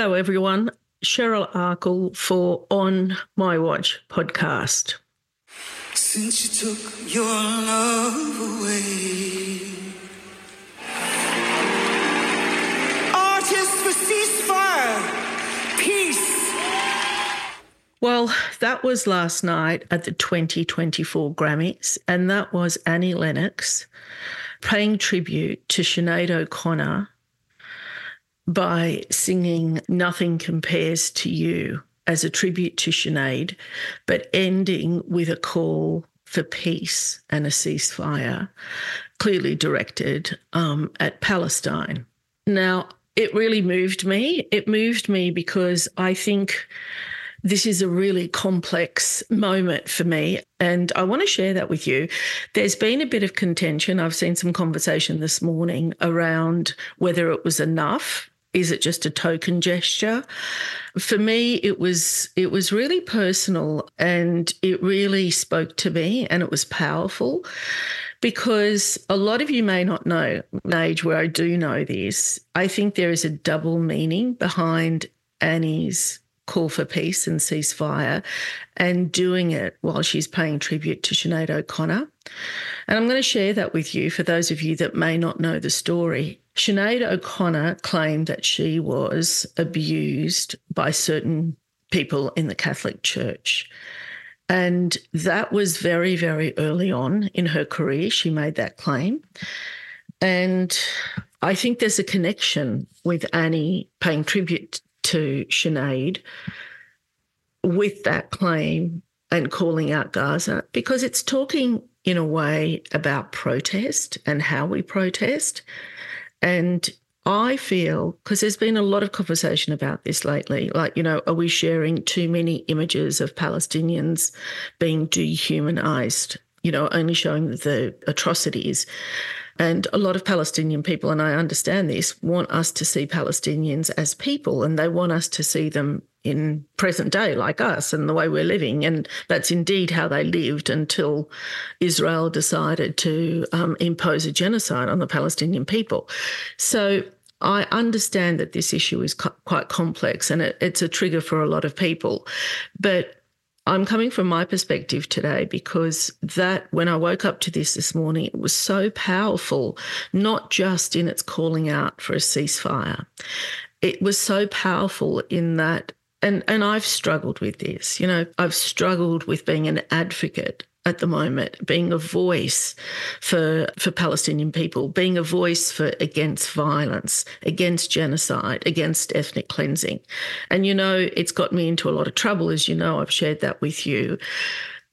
Hello, everyone. Cheryl Akle for On My Watch podcast. Since you took your love away, artists for ceasefire, peace. Well, that was last night at the 2024 Grammys, and that was Annie Lennox paying tribute to Sinead O'Connor by singing Nothing Compares to You as a tribute to Sinead, but ending with a call for peace and a ceasefire, clearly directed um, at Palestine. Now, it really moved me. It moved me because I think this is a really complex moment for me. And I want to share that with you. There's been a bit of contention. I've seen some conversation this morning around whether it was enough is it just a token gesture? For me it was it was really personal and it really spoke to me and it was powerful because a lot of you may not know an age where i do know this i think there is a double meaning behind annie's call for peace and ceasefire and doing it while she's paying tribute to Sinead O'Connor. And I'm going to share that with you for those of you that may not know the story. Sinead O'Connor claimed that she was abused by certain people in the Catholic Church. And that was very, very early on in her career. She made that claim. And I think there's a connection with Annie paying tribute to Sinead with that claim and calling out Gaza because it's talking in a way about protest and how we protest. And I feel, because there's been a lot of conversation about this lately, like, you know, are we sharing too many images of Palestinians being dehumanized, you know, only showing the atrocities? And a lot of Palestinian people, and I understand this, want us to see Palestinians as people and they want us to see them in present day like us and the way we're living. And that's indeed how they lived until Israel decided to um, impose a genocide on the Palestinian people. So I understand that this issue is quite complex and it, it's a trigger for a lot of people. But I'm coming from my perspective today because that when I woke up to this this morning, it was so powerful, not just in its calling out for a ceasefire. It was so powerful in that and and I've struggled with this. You know, I've struggled with being an advocate at the moment, being a voice for for Palestinian people, being a voice for against violence, against genocide, against ethnic cleansing. And you know, it's got me into a lot of trouble, as you know, I've shared that with you.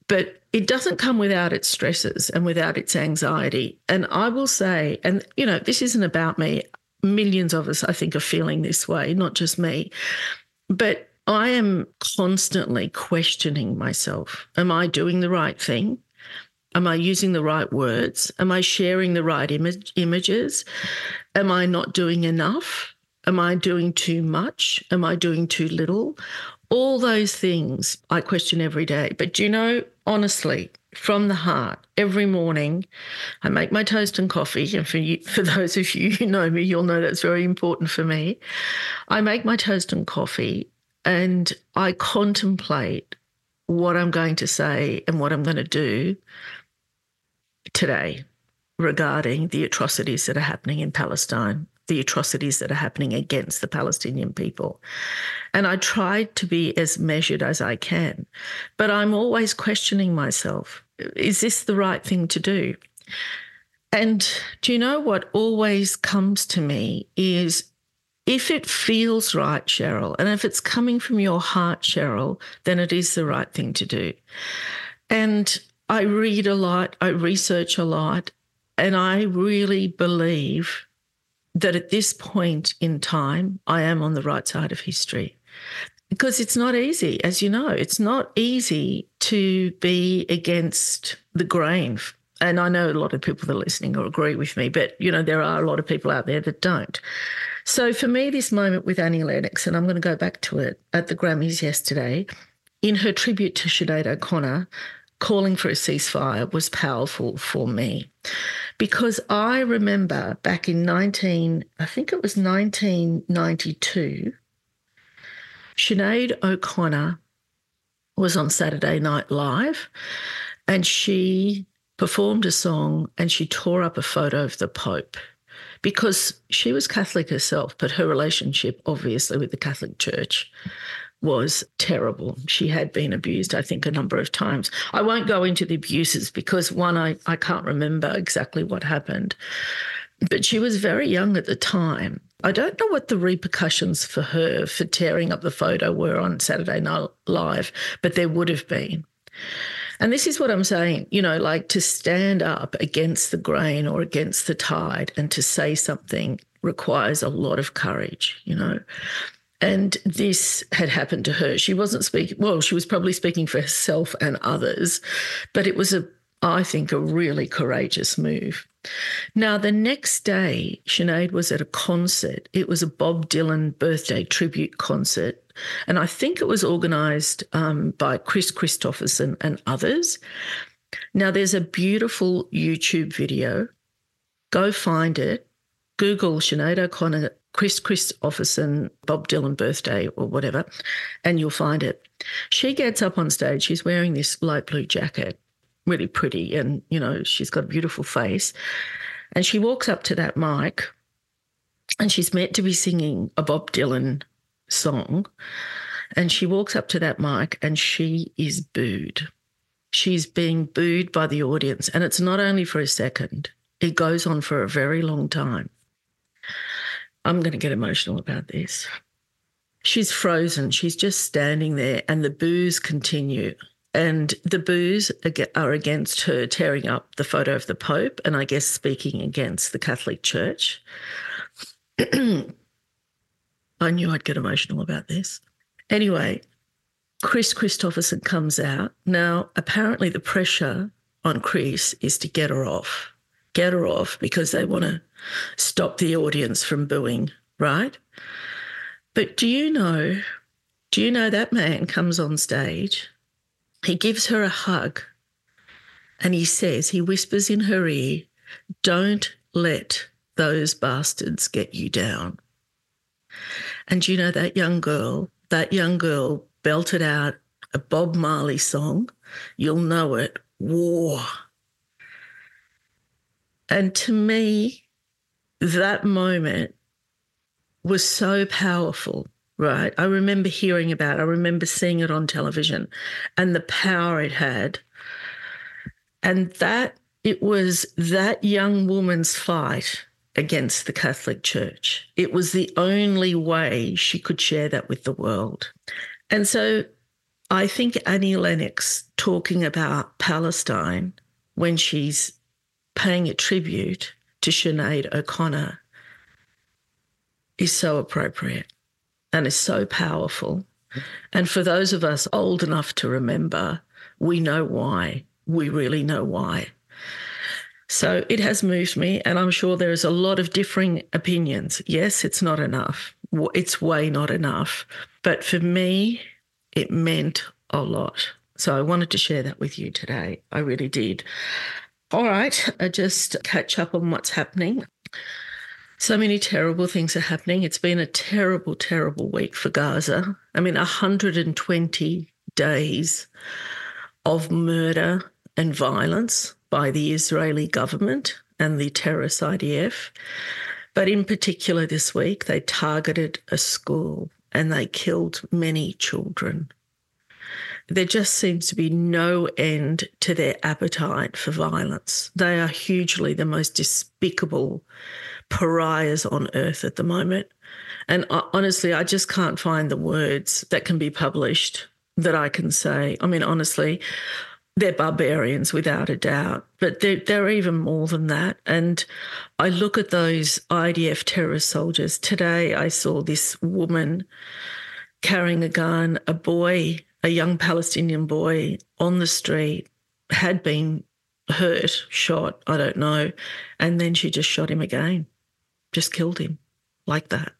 But it doesn't come without its stresses and without its anxiety. And I will say, and you know, this isn't about me. Millions of us, I think, are feeling this way, not just me. But I am constantly questioning myself. Am I doing the right thing? Am I using the right words? Am I sharing the right image, images? Am I not doing enough? Am I doing too much? Am I doing too little? All those things I question every day. But do you know, honestly, from the heart, every morning, I make my toast and coffee. And for you, for those of you who know me, you'll know that's very important for me. I make my toast and coffee and I contemplate what I'm going to say and what I'm going to do today regarding the atrocities that are happening in Palestine, the atrocities that are happening against the Palestinian people. And I try to be as measured as I can, but I'm always questioning myself is this the right thing to do? And do you know what always comes to me is if it feels right, Cheryl, and if it's coming from your heart, Cheryl, then it is the right thing to do. And I read a lot, I research a lot, and I really believe that at this point in time, I am on the right side of history. Because it's not easy, as you know, it's not easy to be against the grain. And I know a lot of people that are listening will agree with me, but you know, there are a lot of people out there that don't. So for me, this moment with Annie Lennox, and I'm going to go back to it at the Grammys yesterday, in her tribute to Sinead O'Connor, calling for a ceasefire was powerful for me. Because I remember back in 19, I think it was 1992, Sinead O'Connor was on Saturday Night Live and she performed a song and she tore up a photo of the Pope because she was Catholic herself, but her relationship, obviously, with the Catholic Church was terrible. She had been abused, I think, a number of times. I won't go into the abuses because, one, I, I can't remember exactly what happened, but she was very young at the time. I don't know what the repercussions for her for tearing up the photo were on Saturday Night Live, but there would have been. And this is what I'm saying, you know, like to stand up against the grain or against the tide and to say something requires a lot of courage, you know. And this had happened to her. She wasn't speaking, well, she was probably speaking for herself and others, but it was a, I think, a really courageous move. Now, the next day, Sinead was at a concert. It was a Bob Dylan birthday tribute concert. And I think it was organised um, by Kris Kristofferson and others. Now, there's a beautiful YouTube video. Go find it. Google Sinead O'Connor, Kris Kristofferson, Bob Dylan birthday or whatever, and you'll find it. She gets up on stage. She's wearing this light blue jacket really pretty and, you know, she's got a beautiful face. And she walks up to that mic and she's meant to be singing a Bob Dylan song. And she walks up to that mic and she is booed. She's being booed by the audience. And it's not only for a second, it goes on for a very long time. I'm going to get emotional about this. She's frozen. She's just standing there, and the boos continue. And the boos are against her tearing up the photo of the Pope and I guess speaking against the Catholic Church. I knew I'd get emotional about this. Anyway, Kris Kristofferson comes out. Now, apparently, the pressure on Kris is to get her off, get her off because they want to stop the audience from booing, right? But do you know, do you know that man comes on stage he gives her a hug and he says, he whispers in her ear, Don't let those bastards get you down. And you know, that young girl, that young girl belted out a Bob Marley song. You'll know it War. And to me, that moment was so powerful right? I remember hearing about. I remember seeing it on television and the power it had. And that it was that young woman's fight against the Catholic Church. It was the only way she could share that with the world. And so I think Annie Lennox talking about Palestine when she's paying a tribute to Sinead O'Connor is so appropriate and is so powerful. And for those of us old enough to remember, we know why. We really know why. So it has moved me, and I'm sure there is a lot of differing opinions. Yes, it's not enough. It's way not enough. But for me, it meant a lot. So I wanted to share that with you today. I really did. All right, I just catch up on what's happening. So many terrible things are happening. It's been a terrible, terrible week for Gaza. I mean, 120 days of murder and violence by the Israeli government and the terrorist IDF. But in particular, this week, they targeted a school and they killed many children. There just seems to be no end to their appetite for violence. They are hugely the most despicable pariahs on earth at the moment. And honestly, I just can't find the words that can be published that I can say. I mean, honestly, they're barbarians without a doubt, but they're, they're even more than that. And I look at those IDF terrorist soldiers. Today, I saw this woman carrying a gun, a boy, a young Palestinian boy on the street, had been hurt, shot, I don't know. And then she just shot him again just killed him like that.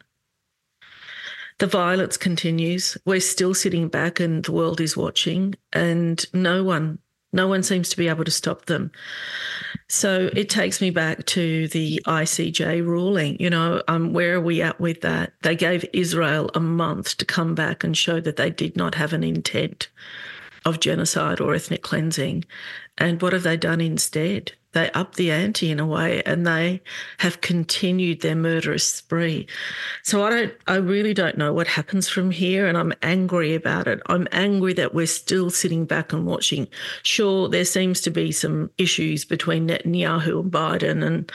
The violence continues. We're still sitting back and the world is watching, and no one, no one seems to be able to stop them. So it takes me back to the ICJ ruling. You know, um, where are we at with that? They gave Israel a month to come back and show that they did not have an intent of genocide or ethnic cleansing. And what have they done instead? They up the ante in a way and they have continued their murderous spree. So I don't I really don't know what happens from here and I'm angry about it. I'm angry that we're still sitting back and watching. Sure, there seems to be some issues between Netanyahu and Biden and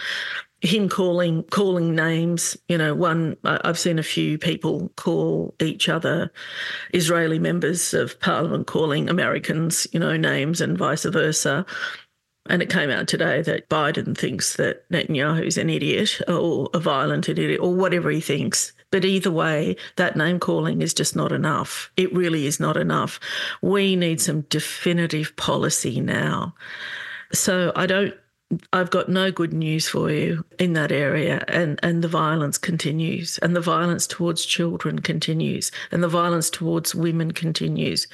him calling calling names you know one i've seen a few people call each other israeli members of parliament calling americans you know names and vice versa and it came out today that Biden thinks that Netanyahu is an idiot or a violent idiot or whatever he thinks. But either way, that name calling is just not enough. It really is not enough. We need some definitive policy now. So I don't I've got no good news for you in that area. And, and the violence continues, and the violence towards children continues, and the violence towards women continues,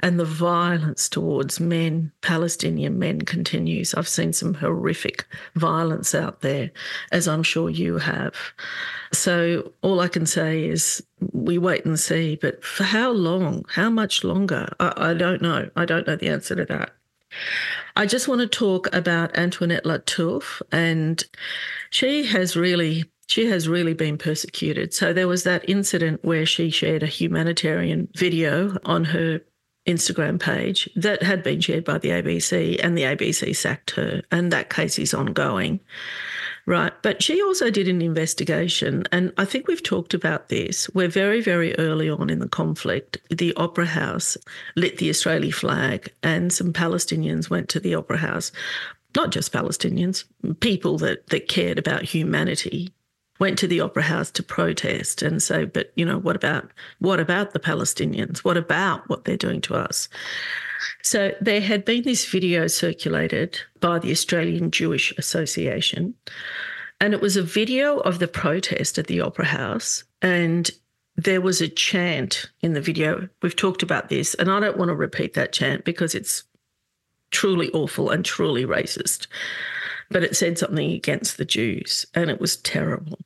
and the violence towards men, Palestinian men, continues. I've seen some horrific violence out there, as I'm sure you have. So all I can say is we wait and see. But for how long? How much longer? I, I don't know. I don't know the answer to that. I just want to talk about Antoinette Lattouf, and she has really she has really been persecuted. So there was that incident where she shared a humanitarian video on her Instagram page that had been shared by the ABC, and the ABC sacked her, and that case is ongoing. Right. But she also did an investigation. And I think we've talked about this. We're very, very early on in the conflict. The Opera House lit the Israeli flag, and some Palestinians went to the Opera House. Not just Palestinians, people that, that cared about humanity went to the opera house to protest and say but you know what about what about the palestinians what about what they're doing to us so there had been this video circulated by the Australian Jewish Association, and it was a video of the protest at the Opera House. And there was a chant in the video. We've talked about this, and I don't want to repeat that chant because it's truly awful and truly racist. But it said something against the Jews, and it was terrible.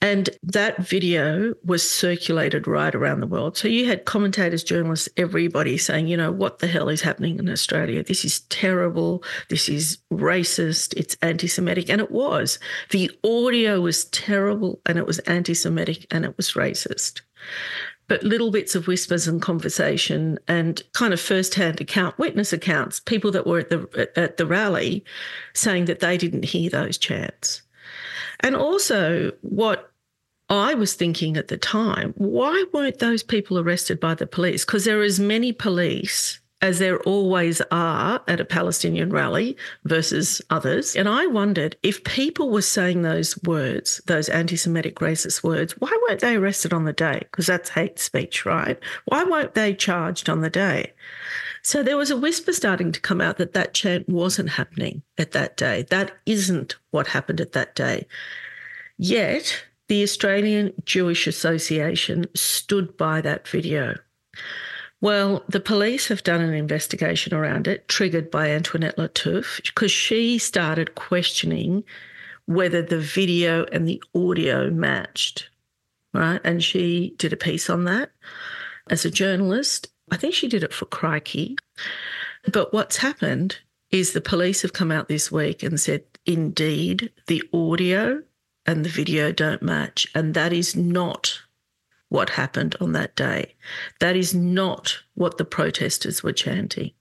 And that video was circulated right around the world. So you had commentators, journalists, everybody saying, you know, what the hell is happening in Australia? This is terrible. This is racist. It's anti Semitic. And it was. The audio was terrible and it was anti Semitic and it was racist. But little bits of whispers and conversation and kind of first-hand account, witness accounts, people that were at the at the rally saying that they didn't hear those chants. And also, what I was thinking at the time, why weren't those people arrested by the police? Because there are as many police as there always are at a Palestinian rally versus others. And I wondered if people were saying those words, those anti Semitic racist words, why weren't they arrested on the day? Because that's hate speech, right? Why weren't they charged on the day? So there was a whisper starting to come out that that chant wasn't happening at that day. That isn't what happened at that day. Yet the Australian Jewish Association stood by that video. Well, the police have done an investigation around it, triggered by Antoinette Lattouf, because she started questioning whether the video and the audio matched, right? And she did a piece on that as a journalist. I think she did it for Crikey. But what's happened is the police have come out this week and said, indeed, the audio and the video don't match. And that is not what happened on that day. That is not what the protesters were chanting.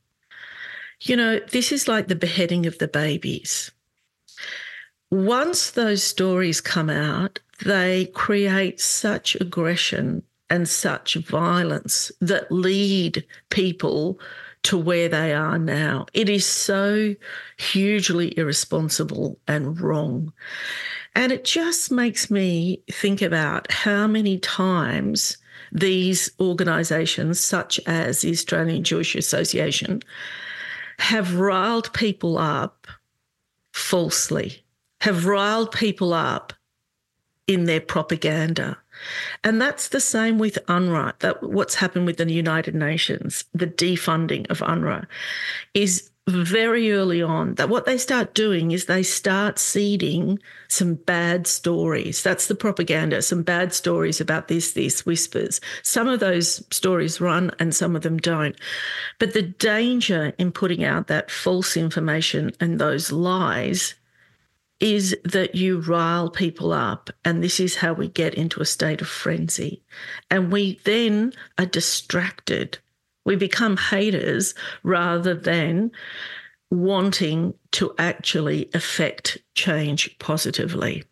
You know, this is like the beheading of the babies. Once those stories come out, they create such aggression and such violence that lead people to where they are now. It is so hugely irresponsible and wrong. And it just makes me think about how many times these organisations, such as the Australian Jewish Association, have riled people up falsely, have riled people up in their propaganda. And that's the same with UNRWA. That what's happened with the United Nations, the defunding of UNRWA, is very early on that what they start doing is they start seeding some bad stories. That's the propaganda, some bad stories about this, this, whispers. Some of those stories run and some of them don't. But the danger in putting out that false information and those lies is that you rile people up. And this is how we get into a state of frenzy. And we then are distracted we become haters rather than wanting to actually affect change positively.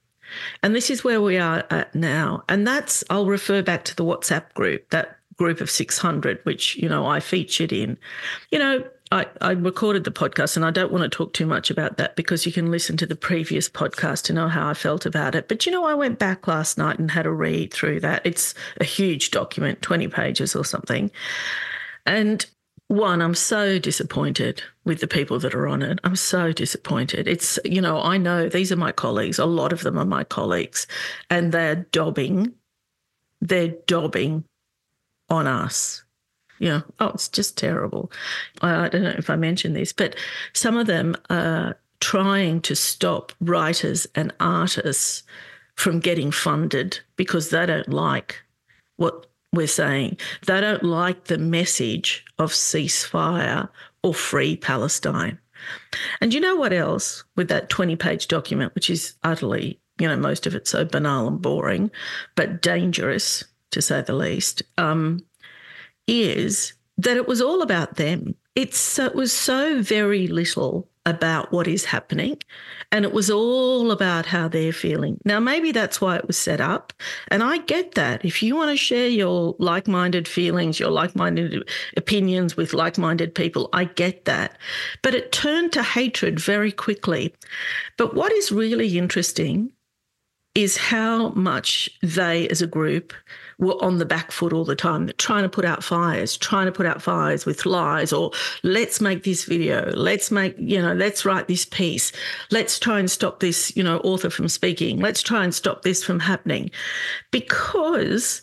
And this is where we are at now. And that's, I'll refer back to the WhatsApp group, that group of 600, which, you know, I featured in. You know, I, I, recorded the podcast and I don't want to talk too much about that because you can listen to the previous podcast to know how I felt about it. But you know, I went back last night and had a read through that. It's a huge document, 20 pages or something. And one, I'm so disappointed with the people that are on it. I'm so disappointed. It's, you know, I know these are my colleagues. A lot of them are my colleagues, and they're dobbing, they're dobbing on us. Know, oh, it's just terrible. I, I don't know if I mentioned this, but some of them are trying to stop writers and artists from getting funded because they don't like what we're saying they don't like the message of ceasefire or free Palestine. And you know what else with that 20 page document, which is utterly, you know, most of it so banal and boring, but dangerous to say the least, um, is that it was all about them. It's, it was so very little about what is happening. And it was all about how they're feeling. Now, maybe that's why it was set up. And I get that. If you want to share your like minded feelings, your like minded opinions with like minded people, I get that. But it turned to hatred very quickly. But what is really interesting is how much they as a group were on the back foot all the time, trying to put out fires, trying to put out fires with lies, or let's make this video, let's make, you know, let's write this piece, let's try and stop this, you know, author from speaking, let's try and stop this from happening. Because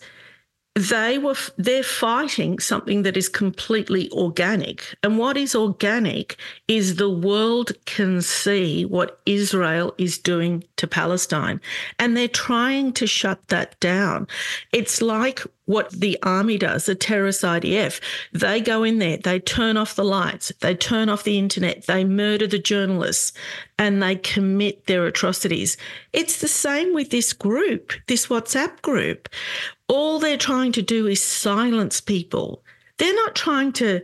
they were they're fighting something that is completely organic. And what is organic is the world can see what Israel is doing to Palestine. And they're trying to shut that down. It's like what the army does, the terrorist IDF. They go in there, they turn off the lights, they turn off the internet, they murder the journalists, and they commit their atrocities. It's the same with this group, this WhatsApp group. All they're trying to do is silence people. They're not trying to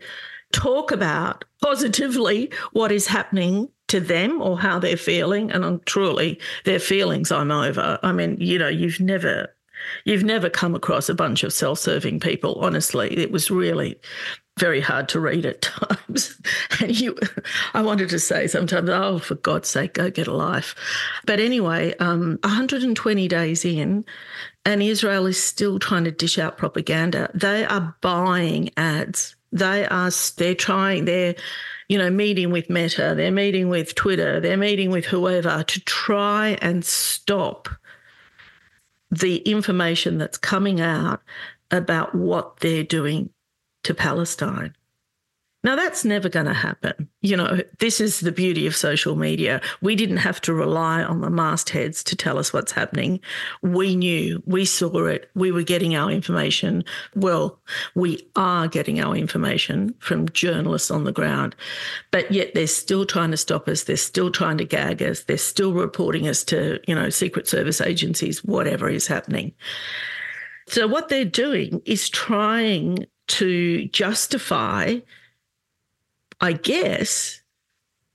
talk about positively what is happening to them or how they're feeling. And I'm truly, their feelings I'm over. I mean, you know, you've never You've never come across a bunch of self serving people, honestly. It was really very hard to read at times. And you, I wanted to say sometimes, oh, for God's sake, go get a life. But anyway, um, 120 days in, and Israel is still trying to dish out propaganda. They are buying ads. They are, they're trying, they're, you know, meeting with Meta, they're meeting with Twitter, they're meeting with whoever to try and stop the information that's coming out about what they're doing to Palestine. Now, that's never going to happen. You know, this is the beauty of social media. We didn't have to rely on the mastheads to tell us what's happening. We knew, we saw it, we were getting our information. Well, we are getting our information from journalists on the ground, but yet they're still trying to stop us. They're still trying to gag us. They're still reporting us to, you know, Secret Service agencies, whatever is happening. So, what they're doing is trying to justify I guess,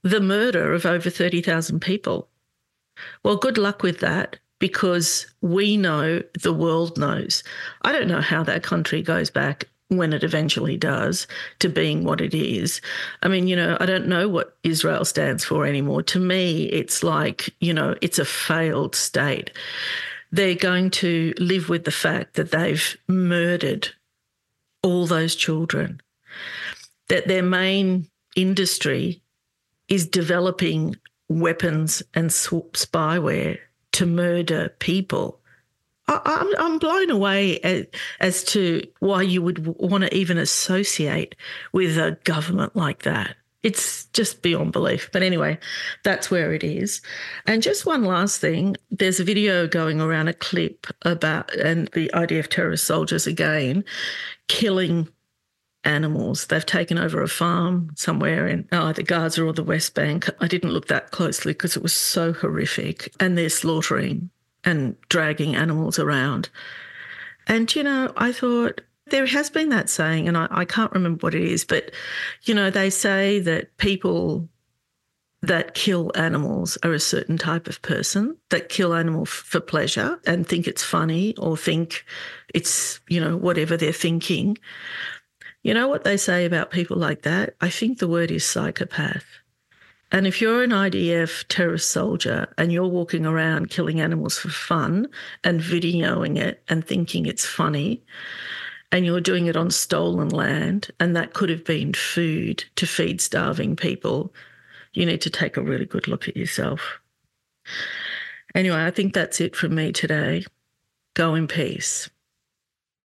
the murder of over 30,000 people. Well, good luck with that because we know the world knows. I don't know how that country goes back when it eventually does to being what it is. I mean, you know, I don't know what Israel stands for anymore. To me, it's like, you know, it's a failed state. They're going to live with the fact that they've murdered all those children, that their main industry is developing weapons and spyware to murder people. I, am blown away as, as to why you would want to even associate with a government like that. it's just beyond belief. But anyway, that's where it is. And just one last thing there's a video going around a clip about, and the IDF terrorist soldiers again killing animals. They've taken over a farm somewhere in either Gaza or the West Bank. I didn't look that closely because it was so horrific. And they're slaughtering and dragging animals around. And, you know, I thought, there has been that saying, and I, I can't remember what it is, but you know, they say that people that kill animals are a certain type of person that kill animals for pleasure and think it's funny or think it's, you know, whatever they're thinking. You know what they say about people like that? I think the word is psychopath. And if you're an IDF terrorist soldier and you're walking around killing animals for fun and videoing it and thinking it's funny, and you're doing it on stolen land, and that could have been food to feed starving people, you need to take a really good look at yourself. Anyway, I think that's it from me today. Go in peace.